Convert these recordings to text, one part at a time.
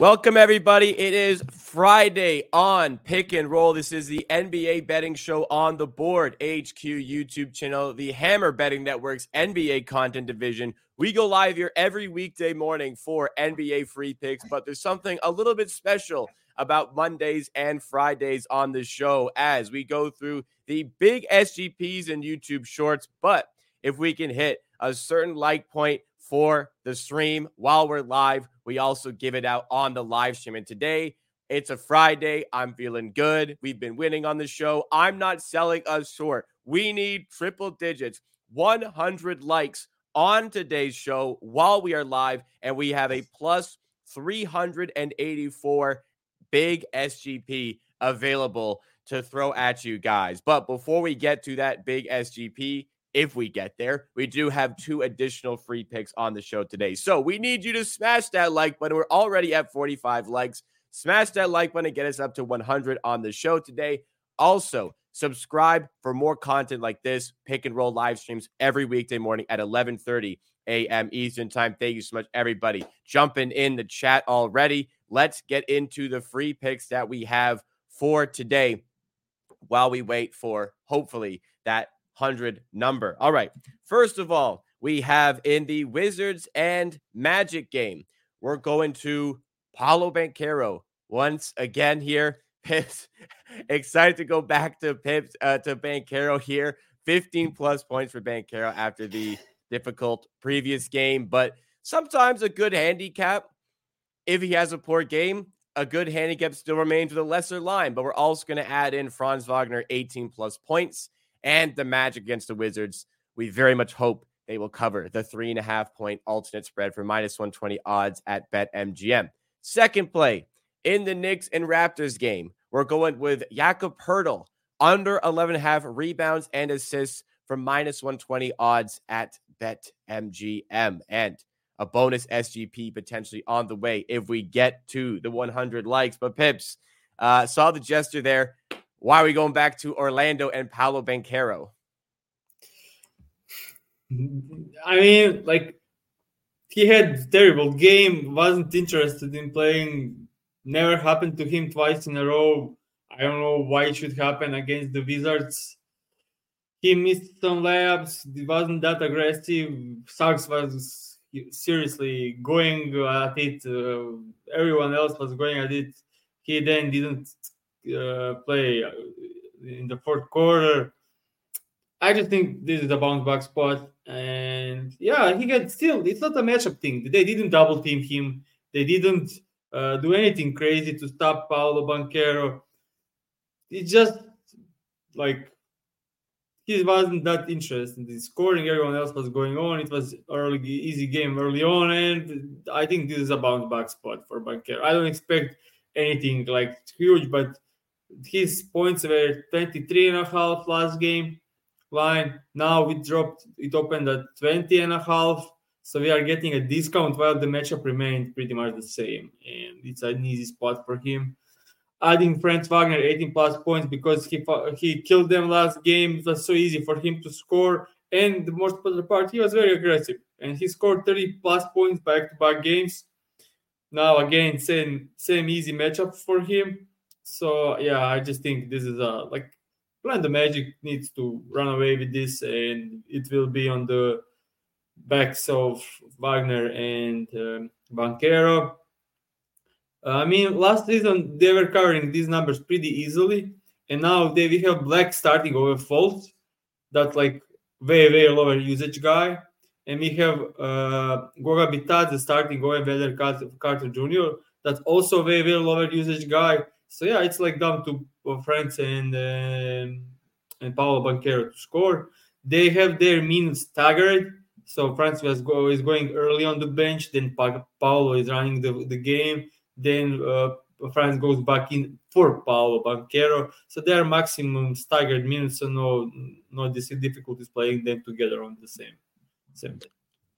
Welcome, everybody. It is Friday on Pick and Roll. This is the NBA betting show on the board, HQ YouTube channel, the Hammer Betting Network's NBA content division. We go live here every weekday morning for NBA free picks, but there's something a little bit special about Mondays and Fridays on the show as we go through the big SGPs and YouTube shorts. But if we can hit a certain like point for the stream while we're live. We also give it out on the live stream. And today, it's a Friday. I'm feeling good. We've been winning on the show. I'm not selling us short. We need triple digits, 100 likes on today's show while we are live. And we have a plus 384 big SGP available to throw at you guys. But before we get to that big SGP, if we get there. We do have two additional free picks on the show today. So we need you to smash that like button. We're already at 45 likes. Smash that like button and get us up to 100 on the show today. Also, subscribe for more content like this pick and roll live streams every weekday morning at 11:30 a.m. Eastern Time. Thank you so much everybody jumping in the chat already. Let's get into the free picks that we have for today while we wait for hopefully that 100 number. All right. First of all, we have in the Wizards and Magic game, we're going to Paolo Banchero once again here. Pips excited to go back to Pips uh, to Banchero here. 15 plus points for Banchero after the difficult previous game, but sometimes a good handicap if he has a poor game, a good handicap still remains with a lesser line, but we're also going to add in Franz Wagner 18 plus points and the Magic against the Wizards. We very much hope they will cover the three and a half point alternate spread for minus 120 odds at BetMGM. Second play in the Knicks and Raptors game, we're going with Jakob Poeltl under 11 and a half rebounds and assists for minus 120 odds at BetMGM. And a bonus SGP potentially on the way if we get to the 100 likes. But Pips, uh, saw the gesture there. Why are we going back to Orlando and Paolo Banchero? I mean, like he had terrible game, wasn't interested in playing, never happened to him twice in a row. I don't know why it should happen against the Wizards. He missed some layups, he wasn't that aggressive. Suggs was seriously going at it. Uh, everyone else was going at it. He then didn't play uh, in the fourth quarter. I just think this is a bounce back spot. And yeah, he got still, it's not a matchup thing. They didn't double team him, they didn't uh, do anything crazy to stop Paolo Banchero. It's just like he wasn't that interested in scoring. Everyone else was going on. It was early, easy game early on, and I think this is a bounce back spot for Banchero. I don't expect anything like huge, but his points were 23 and a half last game line. Now we dropped it opened at 20 and a half. So we are getting a discount while the matchup remained pretty much the same. And it's an easy spot for him. Adding Franz Wagner 18 plus points because he he killed them last game. It was so easy for him to score. And the most important part, he was very aggressive. And he scored 30 plus points back to back games. Now again, same same easy matchup for him. So yeah, I just think this is a like plan the Magic needs to run away with this, and it will be on the backs of Wagner and um, Banchero. Uh, I mean, last season they were covering these numbers pretty easily, and now they we have Black starting over Fultz, that like very very lower usage guy, and we have uh, Goga Bitadze starting over Wendell Carter Jr. That's also very very lower usage guy. So yeah, it's like down to Franz and um, and Paolo Banchero to score. They have their minutes staggered, So Franz was go, is going early on the bench. Then pa- Paolo is running the, the game. Then uh, Franz goes back in for Paolo Banchero. So they are maximum staggered minutes. So no no difficulties playing them together on the same same day.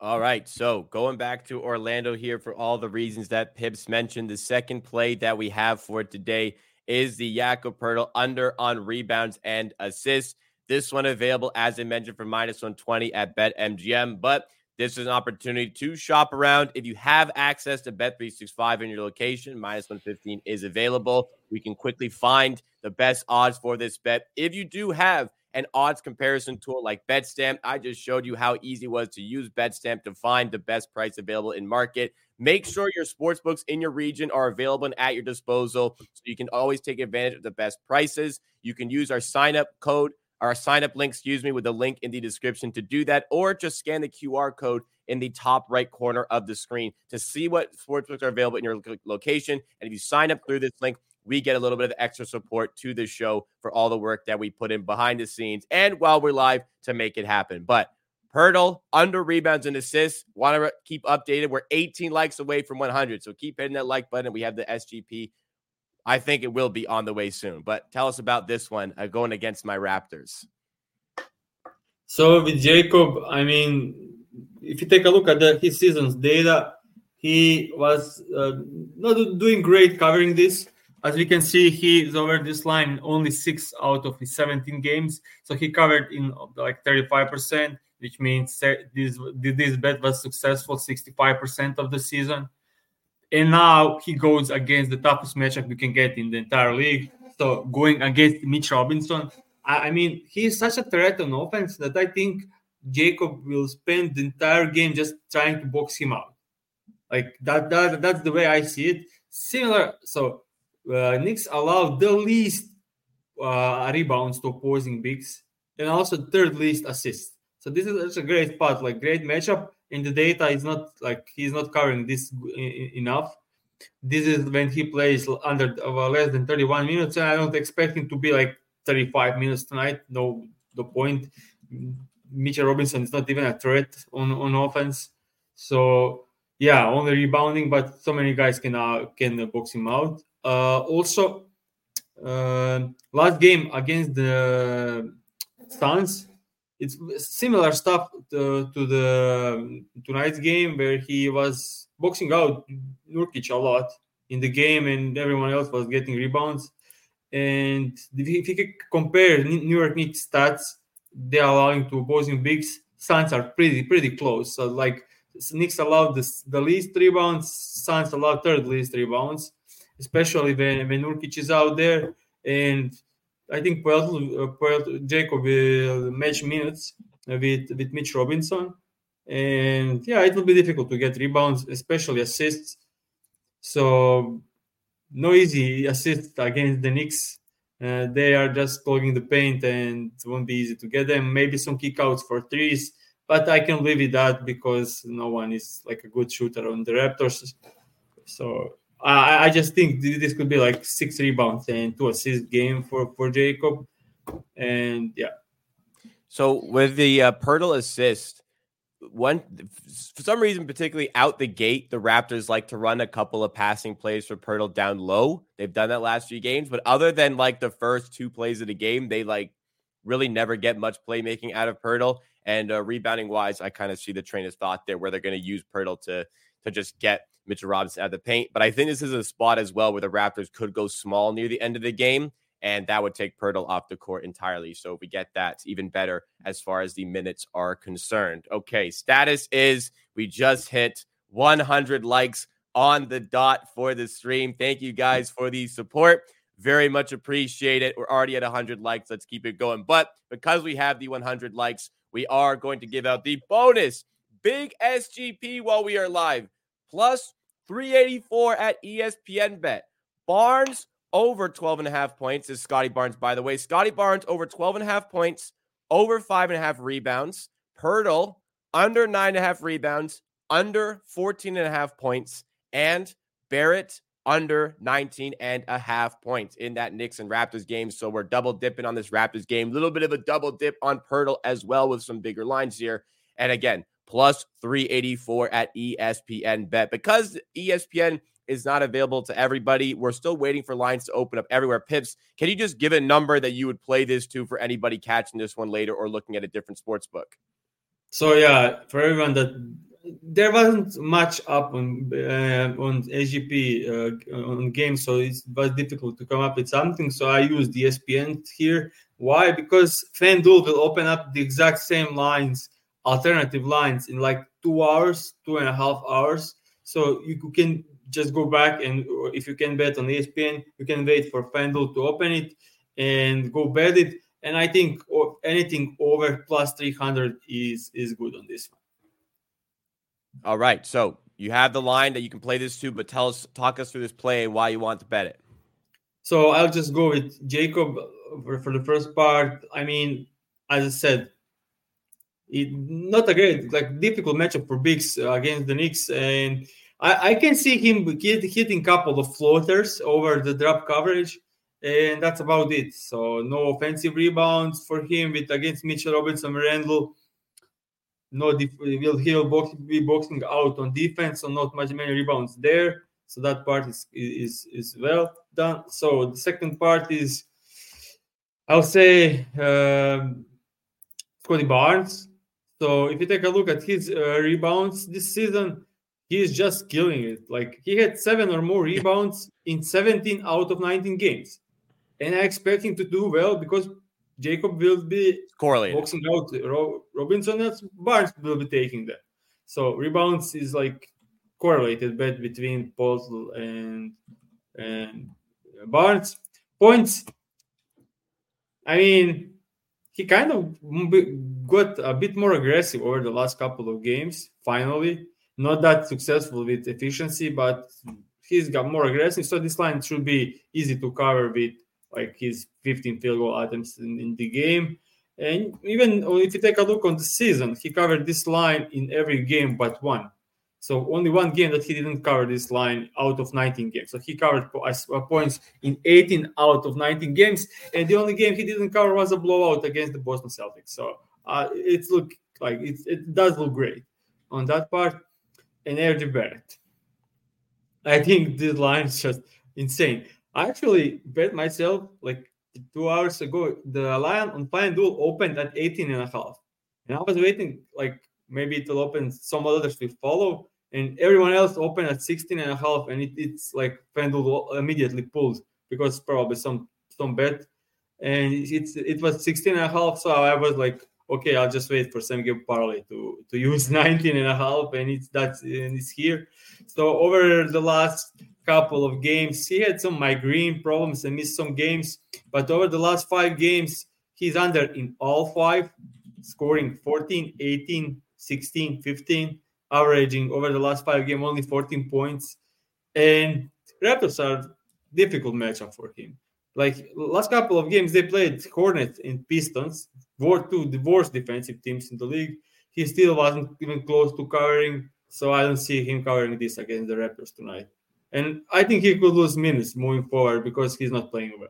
All right. So going back to Orlando here for all the reasons that Pips mentioned, the second play that we have for today is the Jakob Poeltl under on rebounds and assists. This one available, as I mentioned, for minus 120 at BetMGM. But this is an opportunity to shop around. If you have access to Bet365 in your location, minus 115 is available. We can quickly find the best odds for this bet. If you do have an odds comparison tool like BetStamp, I just showed you how easy it was to use BetStamp to find the best price available in market. Make sure your sports books in your region are available and at your disposal so you can always take advantage of the best prices. You can use our sign up code our sign up link, excuse me, with the link in the description to do that, or just scan the QR code in the top right corner of the screen to see what sportsbooks are available in your location. And if you sign up through this link, we get a little bit of extra support to the show for all the work that we put in behind the scenes and while we're live to make it happen. But Poeltl under rebounds and assists. Want to keep updated. We're 18 likes away from 100. So keep hitting that like button. We have the SGP I think it will be on the way soon. But tell us about this one uh, going against my Raptors. So with Jacob, I mean, if you take a look at the, his season's data, he was uh, not doing great covering this. As we can see, he is over this line only six out of his 17 games. So he covered in like 35%, which means this this bet was successful 65% of the season and now he goes against the toughest matchup you can get in the entire league. So going against Mitch Robinson, I, I mean, he's such a threat on offense that I think Jacob will spend the entire game just trying to box him out. Like that, that that's the way I see it. Similar, so uh, Knicks allowed the least uh, rebounds to opposing bigs, and also third least assists. So this is a great spot, like great matchup in the data is not like he's not covering this enough. This is when he plays under uh, less than 31 minutes, and I don't expect him to be like 35 minutes tonight. No, the point. Mitchell Robinson is not even a threat on, on offense. So yeah, only rebounding, but so many guys can uh, can box him out. Uh, also, uh, last game against the Suns, it's similar stuff to, to the tonight's game where he was boxing out Nurkic a lot in the game and everyone else was getting rebounds. And if you compare New York Knicks stats, they're allowing to opposing bigs. Suns are pretty pretty close. So like Knicks allowed the, the least rebounds, Suns allowed third least rebounds, especially when when Nurkic is out there. And I think Poeltl, uh, Poeltl Jakob will match minutes with with Mitch Robinson, and yeah, it will be difficult to get rebounds, especially assists. So no easy assists against the Knicks. Uh, they are just clogging the paint, and it won't be easy to get them. Maybe some kickouts for threes, but I can live with that because no one is like a good shooter on the Raptors. So I, I just think this could be like six rebounds and two assist game for for Jakob, and yeah. So with the uh, Poeltl assist, one for some reason, particularly out the gate, the Raptors like to run a couple of passing plays for Poeltl down low. They've done that last few games, but other than like the first two plays of the game, they like really never get much playmaking out of Poeltl. And uh, rebounding wise, I kind of see the train of thought there where they're going to use Poeltl to to just get Mitchell Robinson at the paint. But I think this is a spot as well where the Raptors could go small near the end of the game, and that would take Poeltl off the court entirely. So we get that, even better as far as the minutes are concerned. Okay, status is we just hit 100 likes on the dot for the stream. Thank you guys for the support. Very much appreciate it. We're already at 100 likes. Let's keep it going. But because we have the 100 likes, we are going to give out the bonus big SGP while we are live plus 384 at ESPN bet. Barnes over 12 and a half points is Scottie Barnes, by the way. Scottie Barnes over 12 and a half points, over five and a half rebounds. Poeltl under nine and a half rebounds, under 14 and a half points, and Barrett under 19 and a half points in that Knicks and Raptors game. So we're double dipping on this Raptors game. A little bit of a double dip on Poeltl as well with some bigger lines here. And again, plus 384 at ESPN Bet. Because ESPN is not available to everybody, we're still waiting for lines to open up everywhere. Pips, can you just give a number that you would play this to for anybody catching this one later or looking at a different sports book? So yeah, for everyone that there wasn't much up on uh, on AGP uh, on games, so it was difficult to come up with something. So I used the ESPN here. Why? Because FanDuel will open up the exact same lines, alternative lines, in like two hours, two and a half hours. So you can just go back and if you can bet on ESPN, you can wait for FanDuel to open it and go bet it. And I think anything over plus 300 is is good on this one. All right. So you have the line that you can play this to, but tell us, talk us through this play and why you want to bet it. So I'll just go with Jacob uh, for, for the first part. I mean, as I said, it, not a great, like difficult matchup for Bigs against the Knicks, and I, I can see him hit, hitting a couple of floaters over the drop coverage, and that's about it. So no offensive rebounds for him with against Mitchell Robinson, Randall. no def- will he'll box, be boxing out on defense, so not much many rebounds there. So that part is is is well done. So the second part is, I'll say, um, Scottie Barnes. So if you take a look at his uh, rebounds this season, he is just killing it. Like he had seven or more rebounds in 17 out of 19 games, and I expect him to do well because Jacob will be correlated boxing out Robinson, and Barnes will be taking that. So rebounds is like correlated bet between Paul and and Barnes. Points. I mean, he kind of got a bit more aggressive over the last couple of games. Finally, not that successful with efficiency, but he's got more aggressive. So this line should be easy to cover with like his 15 field goal attempts in, in the game. And even if you take a look on the season, he covered this line in every game but one. So only one game that he didn't cover this line out of 19 games. So he covered uh, points in 18 out of 19 games, and the only game he didn't cover was a blowout against the Boston Celtics. So uh, it's look like it, it does look great on that part. And RJ Barrett, I think this line is just insane. I actually bet myself like two hours ago. The line on FanDuel opened at 18 and a half. And I was waiting like maybe it'll open some others will follow. And everyone else opened at 16 and a half. And it, it's like FanDuel immediately pulled because probably some some bet. And it's it was 16 and a half. So I was like, okay, I'll just wait for same game parlay to to use 19 and a half. And it's that's and it's here. So over the last couple of games. He had some migraine problems and missed some games, but over the last five games, he's under in all five, scoring 14, 18, 16, 15, averaging over the last five games only 14 points. And Raptors are difficult matchup for him. Like last couple of games, they played Hornets and Pistons, were two the worst defensive teams in the league. He still wasn't even close to covering, so I don't see him covering this against the Raptors tonight. And I think he could lose minutes moving forward because he's not playing well.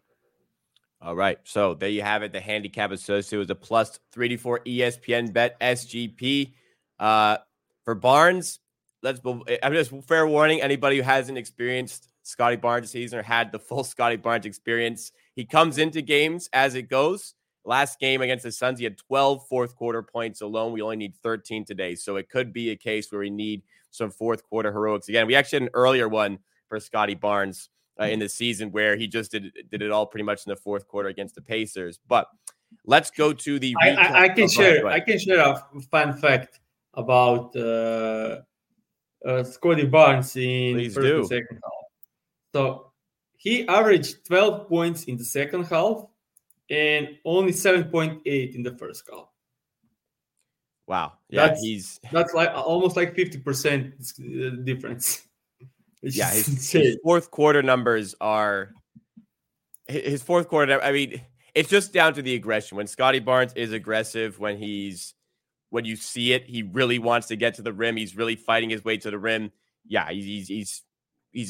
All right. So there you have it. The handicap associated with a plus 384 ESPN bet SGP. Uh, for Barnes, let's I'm just fair warning anybody who hasn't experienced Scottie Barnes season or had the full Scottie Barnes experience. He comes into games as it goes. Last game against the Suns, he had 12 fourth quarter points alone. We only need 13 today. So it could be a case where we need some fourth quarter heroics again. We actually had an earlier one for Scottie Barnes uh, in the season where he just did did it all pretty much in the fourth quarter against the Pacers. But let's go to the. I, I, I can share. I can share a fun fact about uh, uh, Scottie Barnes in Please first do. and second half. So he averaged 12 points in the second half and only 7.8 in the first half. Wow. Yeah, that's, he's that's like almost like 50% uh, difference. It's yeah, his, his, fourth quarter numbers are his fourth quarter. I mean, it's just down to the aggression. When Scottie Barnes is aggressive, when he's when you see it, he really wants to get to the rim. He's really fighting his way to the rim. Yeah, he's he's he's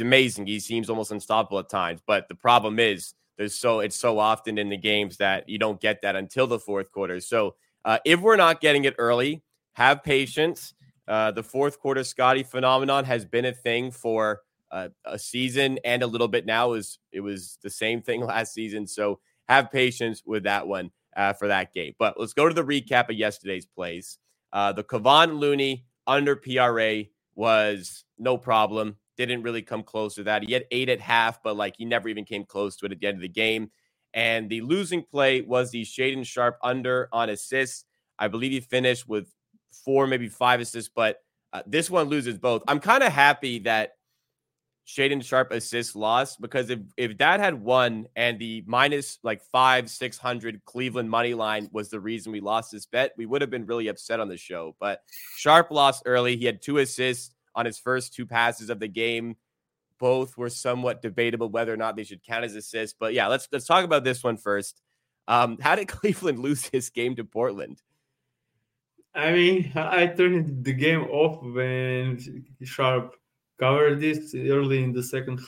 amazing. He seems almost unstoppable at times. But the problem is there's so it's so often in the games that you don't get that until the fourth quarter. So uh, if we're not getting it early, have patience. Uh, the fourth quarter Scottie phenomenon has been a thing for uh, a season and a little bit now. Is it was the same thing last season. So have patience with that one uh, for that game. But let's go to the recap of yesterday's plays. Uh, the Kevon Looney under PRA was no problem. Didn't really come close to that. He had eight at half, but like he never even came close to it at the end of the game. And the losing play was the Shaedon Sharpe under on assists. I believe he finished with four, maybe five assists, but uh, this one loses both. I'm kind of happy that Shaedon Sharpe assists lost because if if that had won and the minus like five six hundred Cleveland money line was the reason we lost this bet, we would have been really upset on the show. But Sharpe lost early. He had two assists on his first two passes of the game. Both were somewhat debatable whether or not they should count as assists. But yeah, let's let's talk about this one first. Um, how did Cleveland lose this game to Portland? I mean, I turned the game off when Sharpe covered this early in the second half.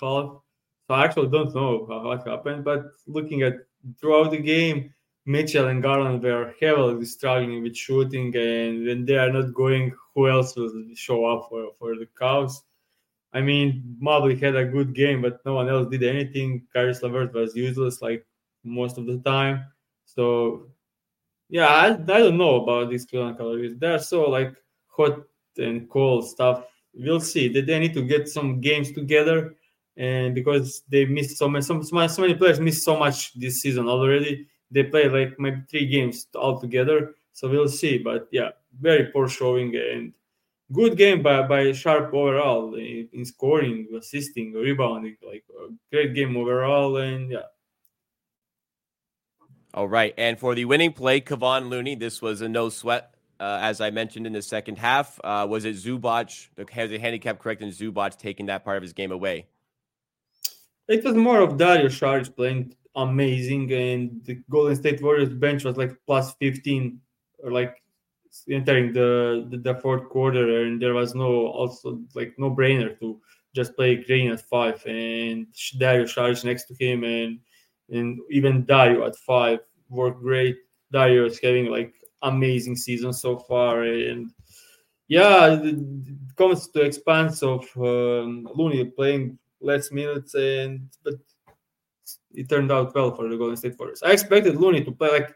So I actually don't know what happened, but looking at throughout the game, Mitchell and Garland were heavily struggling with shooting, and when they are not going, who else will show up for, for the Cavs? I mean, Mobley had a good game, but no one else did anything. Caris LeVert was useless like most of the time. So, yeah, I, I don't know about these Cleveland Cavaliers. They're so like hot and cold stuff we'll see. They, they need to get some games together, and because they missed so many, so, so many players missed so much this season already. They play like maybe three games all together, so we'll see. But yeah, very poor showing and good game by by Sharpe overall in, in scoring, assisting, rebounding. Like great game overall, and yeah. All right, and for the winning play, Kevon Looney, this was a no sweat uh, as I mentioned in the second half. Uh, was it Zubac? Has the handicap correct and Zubac taking that part of his game away? It was more of Dario Saric playing amazing, and the Golden State Warriors bench was like plus 15 or like entering the, the, the fourth quarter, and there was no also like no brainer to just play Green at five and Dario Saric next to him, and and even Dario at five worked great. Dario is having like amazing season so far. And yeah, comes to expense of um, Looney playing less minutes, and but it turned out well for the Golden State Warriors. I expected Looney to play like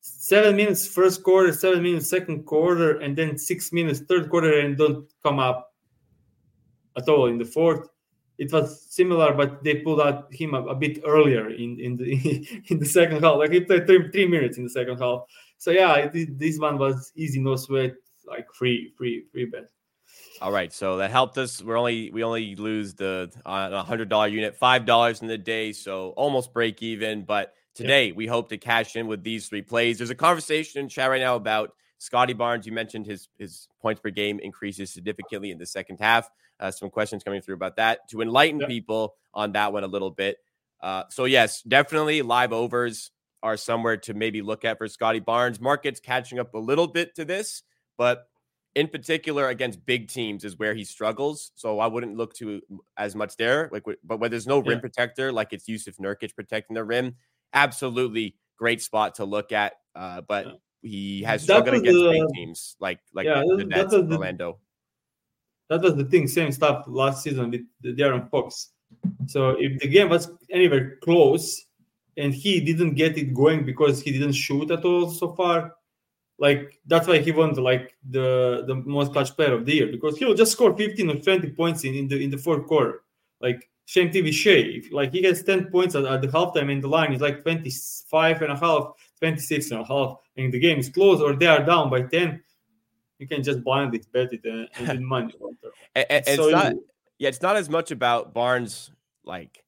seven minutes first quarter, seven minutes second quarter, and then six minutes third quarter, and don't come up at all in the fourth. It was similar, but they pulled out him a, a bit earlier in, in the in the second half. Like he played three, three minutes in the second half, so yeah, this one was easy, no sweat, like free, free, free bet. All right, so that helped us. We're only we only lose the uh, a hundred dollar unit, five dollars in the day, so almost break even. But today yeah. we hope to cash in with these three plays. There's a conversation in chat right now about Scottie Barnes. You mentioned his his points per game increases significantly in the second half. Uh, some questions coming through about that to enlighten yeah. people on that one a little bit. Uh, so yes, definitely live overs are somewhere to maybe look at for Scottie Barnes. Market's catching up a little bit to this, but in particular against big teams is where he struggles. So I wouldn't look to as much there. Like, but when there's no rim protector, like it's Jusuf Nurkic protecting the rim, absolutely great spot to look at. Uh, but yeah. he has struggled against the, big teams like like yeah, the Nets, the, Orlando. That was the thing. Same stuff last season with the De'Aaron Fox. So if the game was anywhere close, and he didn't get it going because he didn't shoot at all so far. Like that's why he won the, like the the most clutch player of the year because he'll just score 15 or 20 points in, in the in the fourth quarter. Like same TV Shai. Like he gets 10 points at, at the halftime and the line is like 25 and a half, 26 and a half, and the game is close or they are down by 10. You can just blindly bet it uh, and, and win money. and so it's not, yeah, it's not as much about Barnes like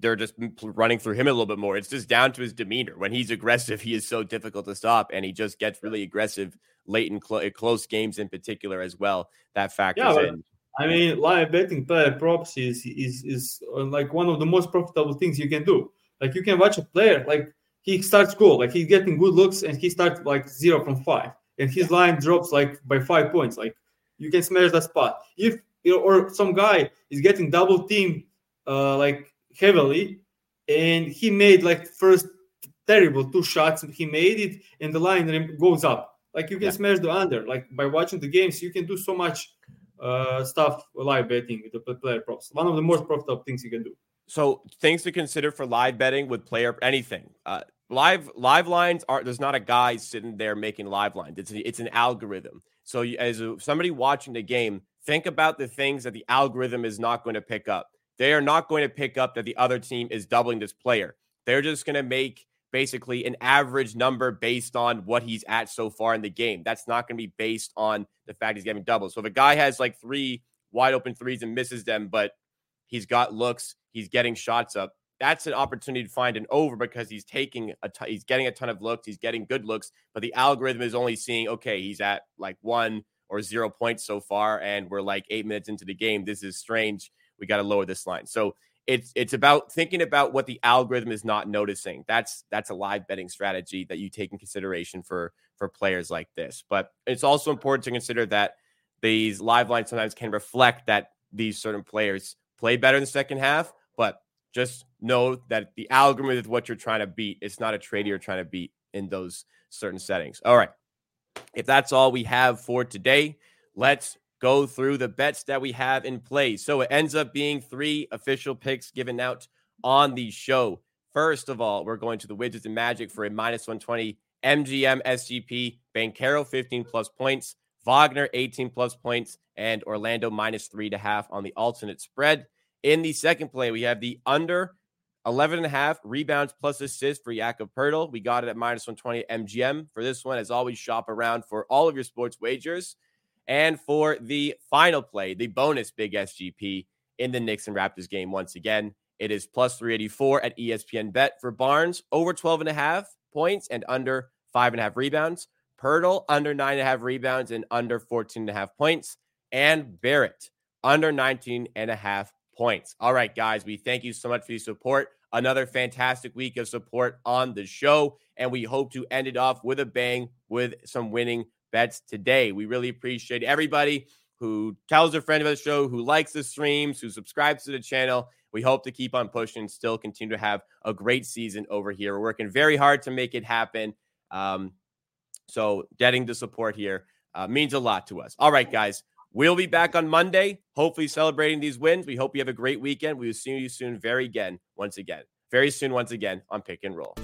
they're just running through him a little bit more. It's just down to his demeanor. When he's aggressive, he is so difficult to stop, and he just gets really aggressive late in cl- close games, in particular as well. That factors yeah, in. I mean, live betting player props is is is uh, like one of the most profitable things you can do. Like you can watch a player like he starts cool, like he's getting good looks, and he starts like zero from five, and his line drops like by five points. Like you can smash that spot. If you know, or some guy is getting double team, uh, like heavily, and he made like first terrible two shots. And he made it, and the line goes up. Like you can Yeah. smash the under. Like by watching the games, you can do so much uh, stuff live betting with the player props. One of the most profitable things you can do. So things to consider for live betting with player anything. Uh, live live lines are there's not a guy sitting there making live lines. It's a, it's an algorithm. So you, as a, somebody watching the game, think about the things that the algorithm is not going to pick up. They are not going to pick up that the other team is doubling this player. They're just going to make basically an average number based on what he's at so far in the game. That's not going to be based on the fact he's getting doubles. So if a guy has like three wide open threes and misses them, but he's got looks, he's getting shots up. That's an opportunity to find an over because he's taking a t- he's getting a ton of looks, he's getting good looks, but the algorithm is only seeing okay, he's at like one or zero points so far, and we're like eight minutes into the game. This is strange. We got to lower this line. So it's it's about thinking about what the algorithm is not noticing. That's that's a live betting strategy that you take in consideration for for players like this. But it's also important to consider that these live lines sometimes can reflect that these certain players play better in the second half, but just know that the algorithm is what you're trying to beat. It's not a trade you're trying to beat in those certain settings. All right. If that's all we have for today, let's go through the bets that we have in play. So it ends up being three official picks given out on the show. First of all, we're going to the Wizards and Magic for a minus 120 MGM SGP, Banchero 15 plus points, Wagner 18 plus points, and Orlando minus three a half on the alternate spread. In the second play, we have the under 11 and a half rebounds plus assists for Jakob Poeltl. We got it at minus 120 MGM. For this one, as always, shop around for all of your sports wagers. And for the final play, the bonus big SGP in the Knicks and Raptors game, once again, it is plus 384 at ESPN Bet for Barnes, over 12 and a half points and under five and a half rebounds. Poeltl, under nine and a half rebounds and under 14 and a half points. And Barrett, under 19 and a half points. All right, guys, we thank you so much for your support. Another fantastic week of support on the show. And we hope to end it off with a bang with some winning bets today. We really appreciate everybody who tells a friend of the show, who likes the streams, who subscribes to the channel. We hope to keep on pushing still continue to have a great season over here. We're working very hard to make it happen. Um, so, getting the support here uh, means a lot to us. All right, guys. We'll be back on Monday, hopefully celebrating these wins. We hope you have a great weekend. We will see you soon, very again, once again, very soon, once again on Pick and Roll.